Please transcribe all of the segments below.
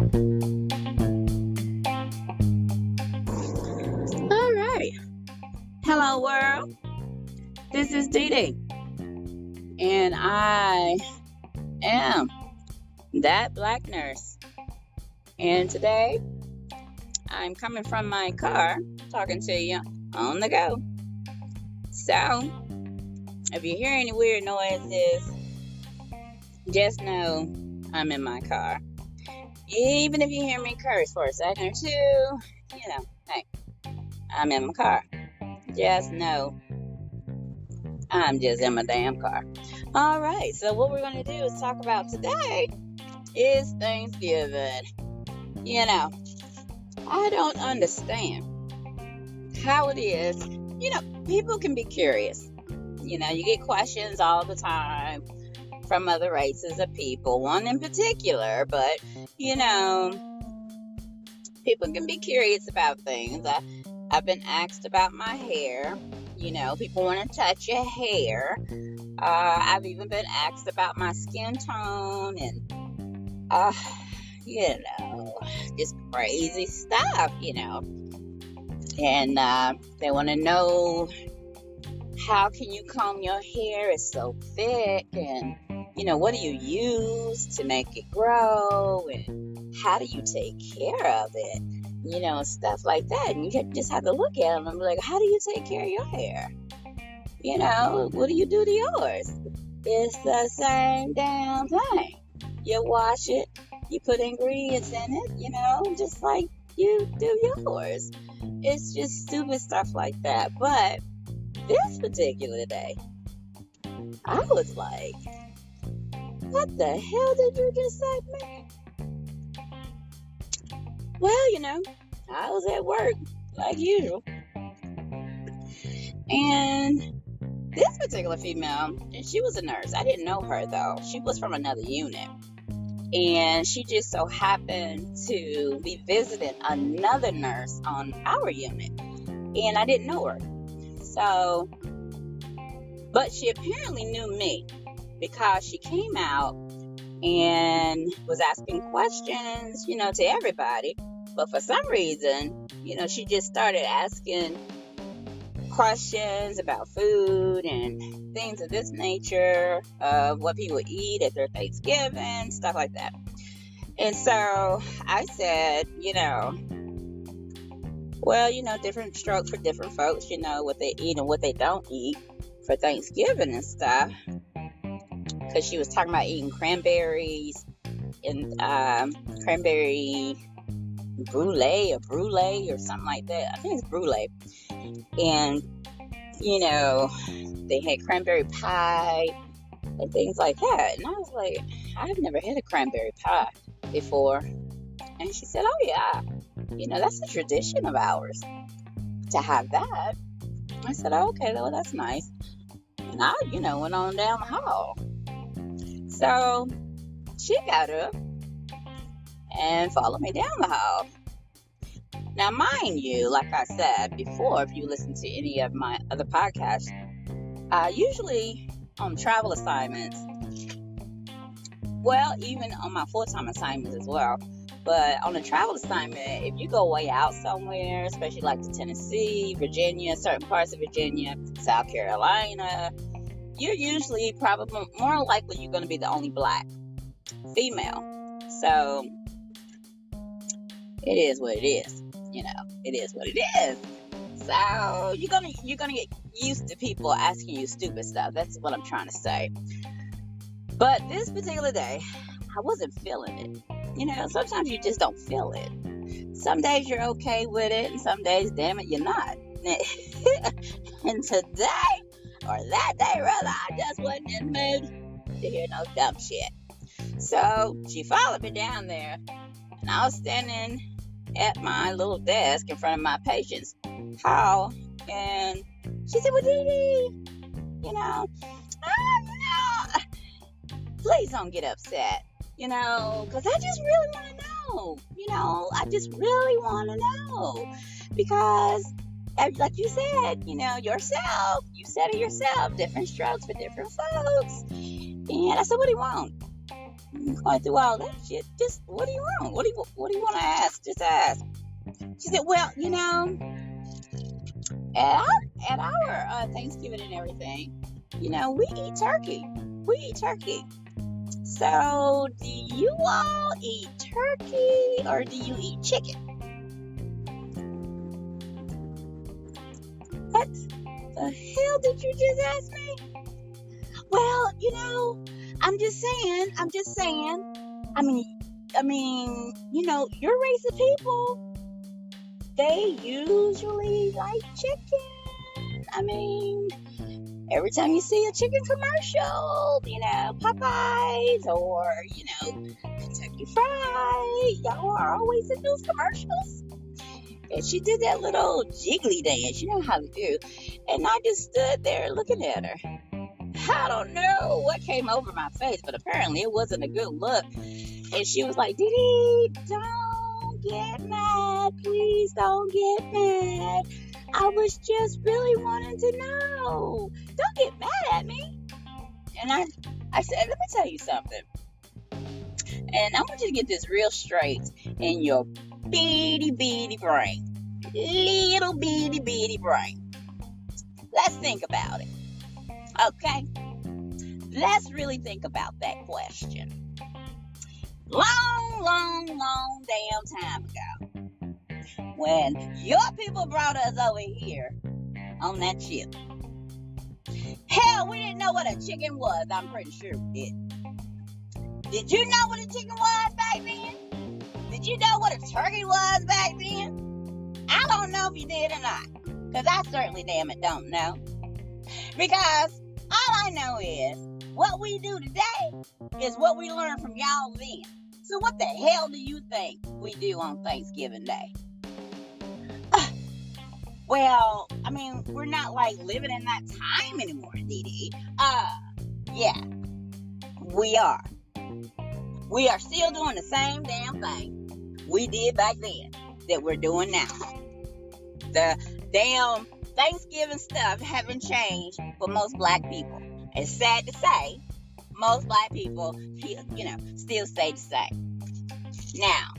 All right. Hello, world. This is Dee Dee. And I am that black nurse. And today, I'm coming from my car talking to you on the go. So, if you hear any weird noises, just know I'm in my car. Even if you hear me curse for a second or two, you know, hey, I'm in my car. Just know I'm just in my damn car. All right, so what we're going to do is talk about today is Thanksgiving. You know, I don't understand how it is. You know, people can be curious. You know, you get questions all the time from other races of people, one in particular, but you know, people can be curious about things. I, I've been asked about my hair. You know, people want to touch your hair. Uh, I've even been asked about my skin tone and, uh, you know, just crazy stuff, you know. And uh, they want to know how can you comb your hair? It's so thick and you know, what do you use to make it grow and how do you take care of it? You know, stuff like that. And you just have to look at them and be like, how do you take care of your hair? You know, what do you do to yours? It's the same damn thing. You wash it, you put ingredients in it, you know, just like you do yours. It's just stupid stuff like that. But this particular day, I was like, what the hell did you just say, man? Well, you know, I was at work like usual. And this particular female, she was a nurse. I didn't know her though. She was from another unit. And she just so happened to be visiting another nurse on our unit. And I didn't know her. So, but she apparently knew me because she came out and was asking questions, you know, to everybody. But for some reason, you know, she just started asking questions about food and things of this nature, of what people eat at their Thanksgiving, stuff like that. And so I said, you know, well, you know, different strokes for different folks, you know, what they eat and what they don't eat for Thanksgiving and stuff because she was talking about eating cranberries and um, cranberry brulee or brulee or something like that. I think it's brulee. And, you know, they had cranberry pie and things like that. And I was like, I've never had a cranberry pie before. And she said, Oh, yeah. You know, that's a tradition of ours to have that. I said, oh, Okay, well, that's nice. And I, you know, went on down the hall. So she got up and followed me down the hall. Now, mind you, like I said before, if you listen to any of my other podcasts, I usually on travel assignments, well, even on my full time assignments as well. But on a travel assignment, if you go way out somewhere, especially like to Tennessee, Virginia, certain parts of Virginia, South Carolina, you're usually probably more likely you're going to be the only black female. So it is what it is. You know, it is what it is. So you're gonna you're gonna get used to people asking you stupid stuff. That's what I'm trying to say. But this particular day, I wasn't feeling it. You know, sometimes you just don't feel it. Some days you're okay with it, and some days, damn it, you're not. and today, or that day rather, I just wasn't in the mood to hear no dumb shit. So she followed me down there, and I was standing at my little desk in front of my patient's hall, and she said, "Well, Dee Dee, you know, uh, please don't get upset, you know, because I just really want to know, you know, I just really want to know because." Like you said, you know, yourself, you said it yourself, different strokes for different folks. And I said, what do you want? going through all that shit. Just what do you want? What do you what do you want to ask? Just ask. She said, well, you know, at our, at our uh, Thanksgiving and everything, you know, we eat turkey. We eat turkey. So, do you all eat turkey or do you eat chicken? What the hell did you just ask me? Well, you know, I'm just saying, I'm just saying. I mean, I mean, you know, your race of people, they usually like chicken. I mean, every time you see a chicken commercial, you know, Popeyes or, you know, Kentucky Fried, y'all are always in those commercials. And she did that little jiggly dance, you know how to do. And I just stood there looking at her. I don't know what came over my face, but apparently it wasn't a good look. And she was like, Dee Dee, don't get mad. Please don't get mad. I was just really wanting to know. Don't get mad at me. And I, I said, let me tell you something. And I want you to get this real straight in your bitty bitty brain. Little bitty bitty brain. Let's think about it. Okay? Let's really think about that question. Long, long, long damn time ago, when your people brought us over here on that ship. Hell, we didn't know what a chicken was. I'm pretty sure we did. Did you know what a chicken was back then? Did you know what a turkey was back then? I don't know if you did or not. Because I certainly damn it don't know. Because all I know is what we do today is what we learned from y'all then. So what the hell do you think we do on Thanksgiving Day? well, I mean, we're not like living in that time anymore, Dee Uh, yeah, we are. We are still doing the same damn thing we did back then that we're doing now. The damn Thanksgiving stuff haven't changed for most black people. It's sad to say, most black people, you know, still stay the same. Now,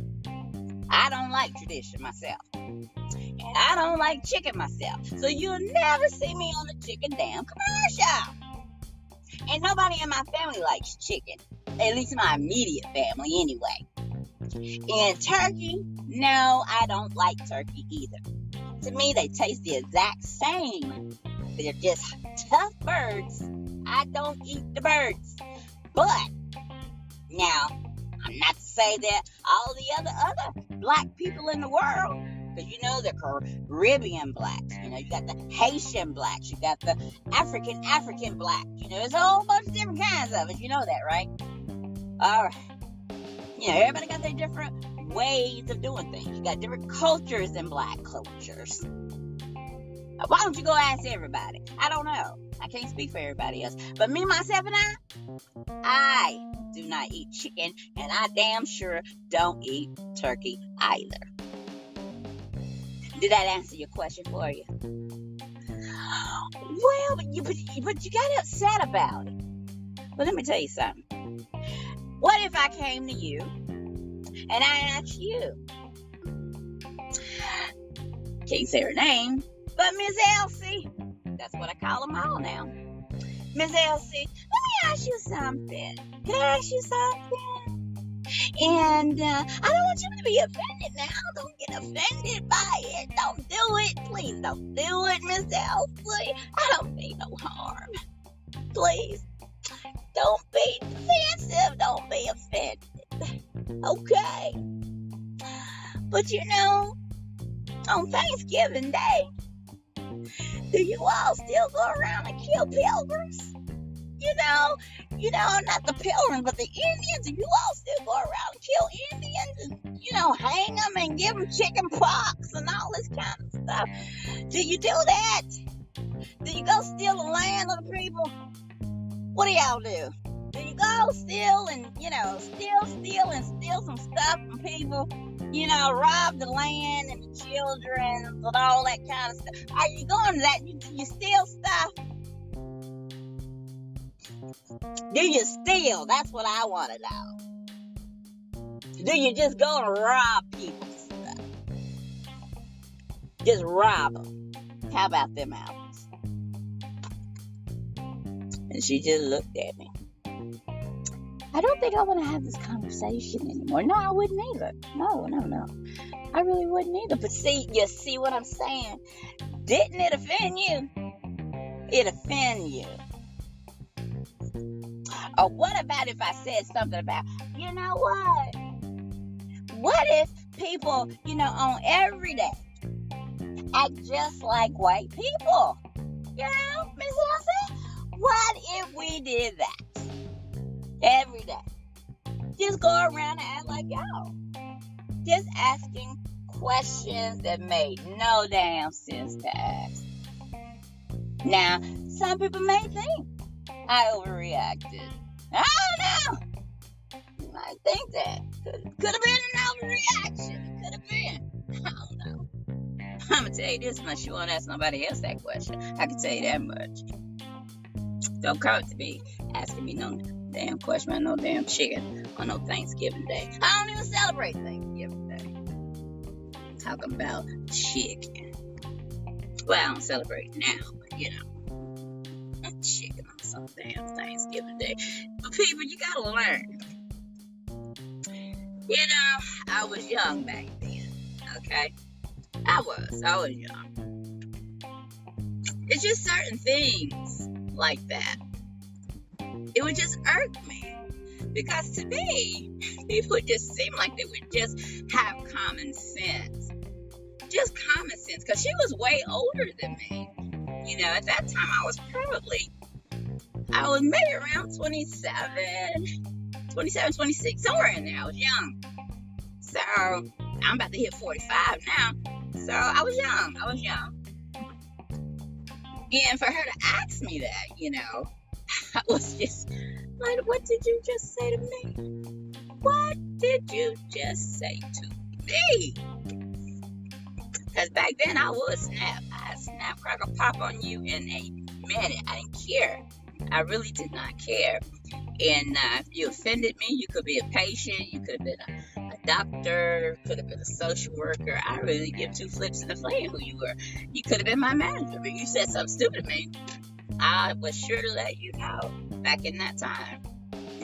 I don't like tradition myself. And I don't like chicken myself. So you'll never see me on a chicken damn commercial. And nobody in my family likes chicken. At least my immediate family, anyway. And turkey, no, I don't like turkey either. To me, they taste the exact same. They're just tough birds. I don't eat the birds. But now, I'm not to say that all the other other black people in the world, because you know the Caribbean blacks, you know, you got the Haitian blacks, you got the African African black, you know, there's a whole bunch of different kinds of it. You know that, right? All right. You know, everybody got their different ways of doing things. You got different cultures in black cultures. Uh, why don't you go ask everybody? I don't know. I can't speak for everybody else. But me, myself, and I, I do not eat chicken, and I damn sure don't eat turkey either. Did that answer your question for you? Well, but you, but, but you got upset about it. But let me tell you something. What if I came to you and I asked you? Can't say her name, but Miss Elsie. That's what I call them all now. Miss Elsie, let me ask you something. Can I ask you something? And uh, I don't want you to be offended now. Don't get offended by it. Don't do it. Please don't do it, Miss Elsie. I don't mean no harm. Please. Don't be defensive. Don't be offended. Okay. But you know, on Thanksgiving Day, do you all still go around and kill pilgrims? You know, you know, not the pilgrims, but the Indians. Do you all still go around and kill Indians and, you know, hang them and give them chicken pox and all this kind of stuff? Do you do that? Do you go steal the land of the people? What do y'all do? Do you go steal and, you know, steal, steal, and steal some stuff from people? you know, rob the land and the children and all that kind of stuff. Are you going to that? You, you steal stuff? Do you steal? That's what I want to know. Do you just go and rob people stuff? Just rob them. How about them apples? And she just looked at me. I don't think I want to have this conversation anymore. No, I wouldn't either. No, no, no. I really wouldn't either. But see, you see what I'm saying? Didn't it offend you? It offend you. Or what about if I said something about, you know what? What if people, you know, on every day act just like white people? You know, Miss? What if we did that every day? Just go around and act like y'all. Just asking questions that made no damn sense to ask. Now, some people may think I overreacted. I don't know. I think that could have been an overreaction. Could have been. I don't know. I'm gonna tell you this much. You won't ask nobody else that question. I can tell you that much. Don't come to me asking me no damn question about no damn chicken on no Thanksgiving Day. I don't even celebrate Thanksgiving Day. Talking about chicken. Well, I don't celebrate now, but you know, chicken on some damn Thanksgiving Day. But people, you gotta learn. You know, I was young back then. Okay, I was. I was young. It's just certain things like that it would just irk me. Because to me, people just seem like they would just have common sense. Just common sense. Because she was way older than me. You know, at that time, I was probably, I was maybe around 27, 27, 26, somewhere in there. I was young. So, I'm about to hit 45 now. So, I was young. I was young. And for her to ask me that, you know, I was just like, what did you just say to me? What did you just say to me? Because back then I would snap. I snap, crackle, pop on you in a minute. I didn't care. I really did not care. And uh, if you offended me, you could be a patient, you could have been doctor, could have been a social worker. I really give two flips in the flame who you were. You could have been my manager, but you said something stupid to me. I was sure to let you know back in that time.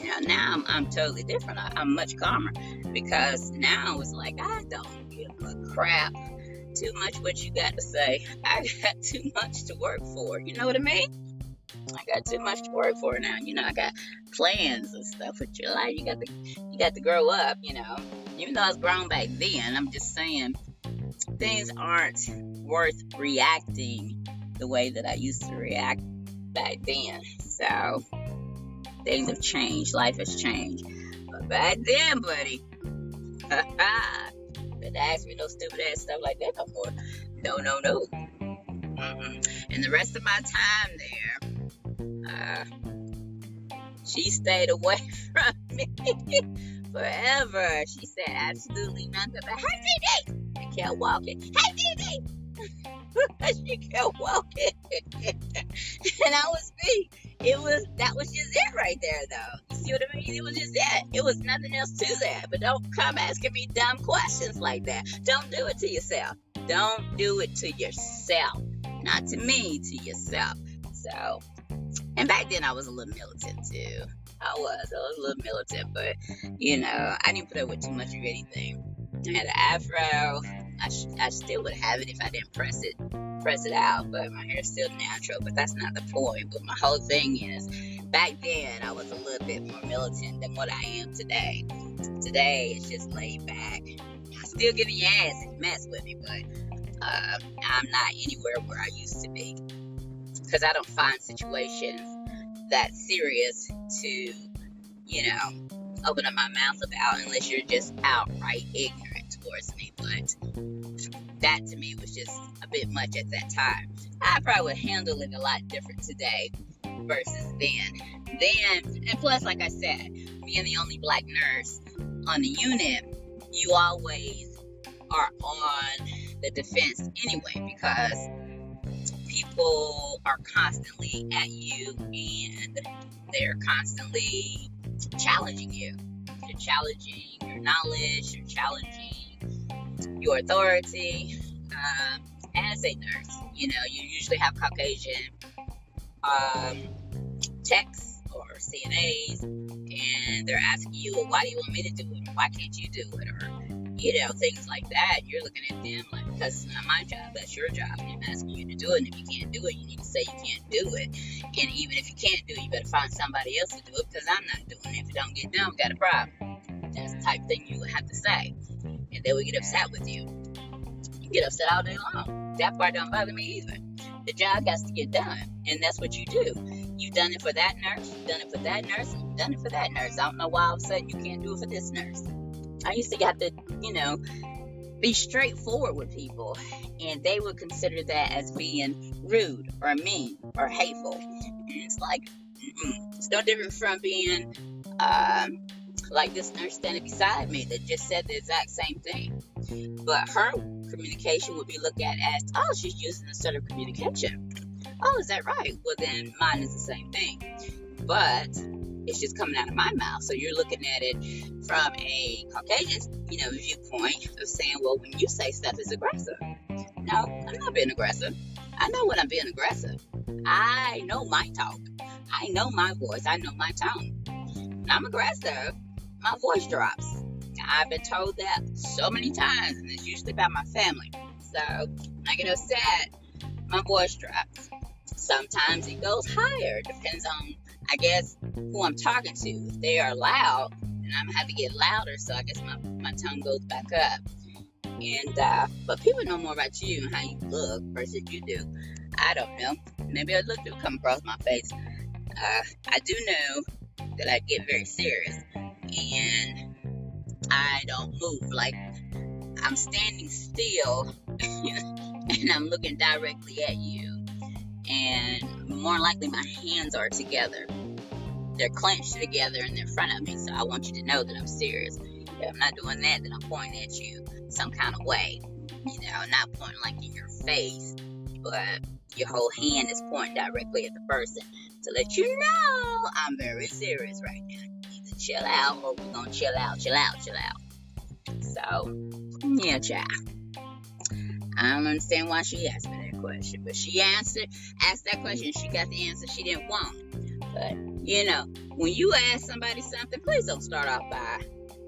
Know, now I'm, I'm totally different. I, am much calmer because now it's like I don't give a crap too much what you got to say. I got too much to work for. You know what I mean? I got too much to work for now. You know, I got plans and stuff with your life. You got to you got to grow up. You know, even though I was grown back then, I'm just saying things aren't worth reacting the way that I used to react back then. So things have changed. Life has changed. But back then, buddy, but ask me no stupid ass stuff like that no. No, no, no. Mm-mm. And the rest of my time there, uh, she stayed away from me forever. She said absolutely nothing but, hey, Dee I kept walking. Hey, Dee she kept walking. and I was me. It was that was just it right there though. You see what I mean? It was just it. It was nothing else to that. But don't come asking me dumb questions like that. Don't do it to yourself. Don't do it to yourself. Not to me, to yourself. So and back then I was a little militant too. I was. I was a little militant, but you know, I didn't put up with too much of anything. I had an afro. I, sh- I still would have it if I didn't press it press it out, but my hair is still natural. But that's not the point. But my whole thing is, back then I was a little bit more militant than what I am today. Today it's just laid back. I still get your ass and mess with me, but uh, I'm not anywhere where I used to be because I don't find situations that serious to, you know, open up my mouth about unless you're just outright ignorant towards me. But that to me was just a bit much at that time. I probably would handle it a lot different today versus then. Then, and plus, like I said, being the only black nurse on the unit, you always are on the defense anyway because people are constantly at you and they're constantly challenging you. you're challenging your knowledge, you're challenging your authority. Um, as a nurse, you know, you usually have Caucasian um, techs or CNAs, and they're asking you, well, why do you want me to do it? Why can't you do it? Or, you know, things like that. You're looking at them like, because it's not my job, that's your job. And I'm asking you to do it. And if you can't do it, you need to say you can't do it. And even if you can't do it, you better find somebody else to do it because I'm not doing it. If it don't get done, got a problem. That's the type thing you would have to say. And they would get upset with you. You get upset all day long. That part don't bother me either. The job has to get done. And that's what you do. You've done it for that nurse, you've done it for that nurse, and you've done it for that nurse. I don't know why all of a sudden you can't do it for this nurse. I used to have to, you know, be straightforward with people, and they would consider that as being rude or mean or hateful. And it's like, it's no different from being um, like this nurse standing beside me that just said the exact same thing. But her communication would be looked at as, oh, she's using assertive communication. Oh, is that right? Well, then mine is the same thing. But it's just coming out of my mouth. So you're looking at it from a Caucasian, you know, viewpoint of saying, well, when you say stuff is aggressive. No, I'm not being aggressive. I know when I'm being aggressive. I know my talk. I know my voice. I know my tone. When I'm aggressive, my voice drops. I've been told that so many times, and it's usually about my family. So when I get upset, my voice drops. Sometimes it goes higher, depends on, I guess, who I'm talking to. If they are loud, then I'm gonna have to get louder, so I guess my, my tone goes back up. And uh, but people know more about you and how you look versus you do. I don't know. Maybe a look do come across my face. Uh, I do know that I get very serious, and I don't move. Like I'm standing still and I'm looking directly at you. And more likely, my hands are together. They're clenched together and they're in front of me. So I want you to know that I'm serious. If I'm not doing that, then I'm pointing at you some kind of way. You know, not pointing like in your face, but your whole hand is pointing directly at the person to let you know I'm very serious right now. Either chill out or we're gonna chill out, chill out, chill out. So, yeah, child. I don't understand why she asked me that question, but she answered, asked that question. She got the answer she didn't want. But you know, when you ask somebody something, please don't start off by,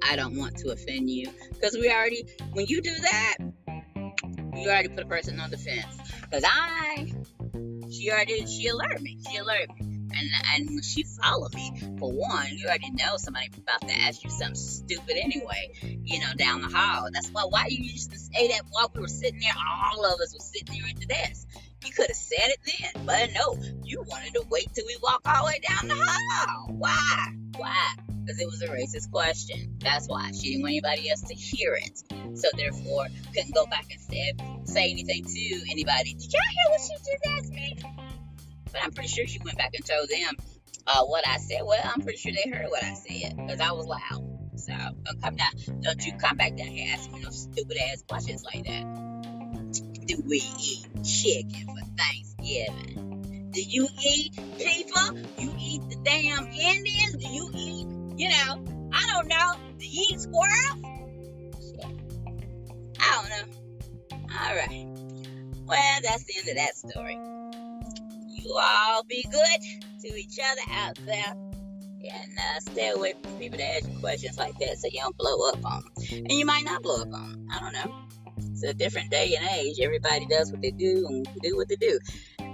"I don't want to offend you," because we already, when you do that, you already put a person on defense. Because I, she already, she alerted me. She alerted me. And, and she followed me, for one, you already know somebody about to ask you something stupid anyway, you know, down the hall. That's why why you used to say that while we were sitting there, all of us were sitting there at the desk. You could have said it then, but no, you wanted to wait till we walk all the way down the hall. Why? Why? Because it was a racist question. That's why. She didn't want anybody else to hear it. So therefore, couldn't go back and say, say anything to anybody. Did y'all hear what she just asked me? But I'm pretty sure she went back and told them uh, what I said. Well, I'm pretty sure they heard what I said because I was loud. So don't come down. Don't you come back down here asking no stupid ass questions like that. Do we eat chicken for Thanksgiving? Do you eat people? You eat the damn Indians? Do you eat, you know, I don't know. Do you eat squirrels? I don't know. All right. Well, that's the end of that story you all be good to each other out there. And uh, stay away from people that ask you questions like that so you don't blow up on them. And you might not blow up on them. I don't know. It's a different day and age. Everybody does what they do and do what they do.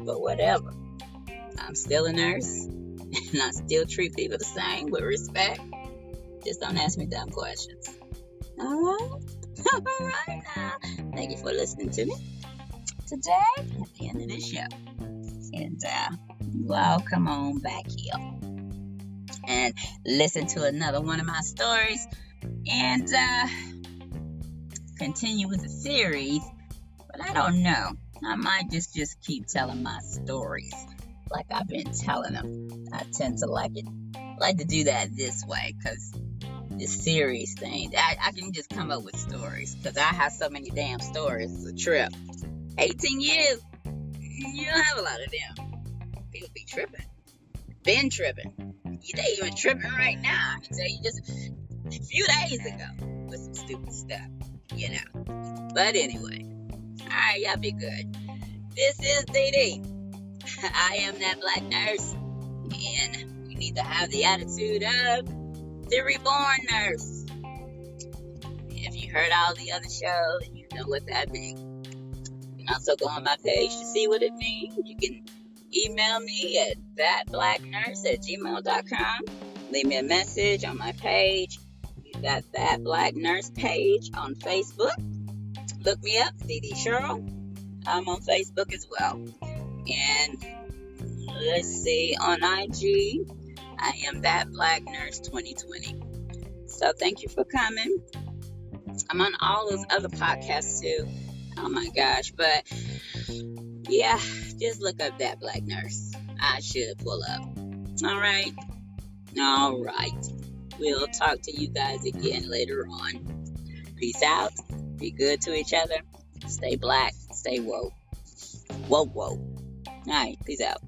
But whatever. I'm still a nurse. And I still treat people the same with respect. Just don't ask me dumb questions. All right? All right now. Thank you for listening to me today at the end of this show and uh, you all come on back here and listen to another one of my stories and uh, continue with the series. But I don't know. I might just just keep telling my stories like I've been telling them. I tend to like it, like to do that this way because this series thing, I, I can just come up with stories because I have so many damn stories. It's a trip. 18 years you don't have a lot of them. People be tripping. Been tripping. They even tripping right now. I can tell you just a few days ago with some stupid stuff, you know. But anyway, all right, y'all be good. This is Dee. I am that black nurse, and we need to have the attitude of the reborn nurse. If you heard all the other shows, you know what that means. Also go on my page to see what it means. You can email me at thatblacknurse at gmail.com. Leave me a message on my page. Got that black nurse page on Facebook. Look me up, Dee Cheryl. I'm on Facebook as well. And let's see, on IG, I am that black nurse 2020. So thank you for coming. I'm on all those other podcasts too. Oh my gosh, but yeah, just look up that black nurse. I should pull up. All right. All right. We'll talk to you guys again later on. Peace out. Be good to each other. Stay black. Stay woke. Woke, woke. All right. Peace out.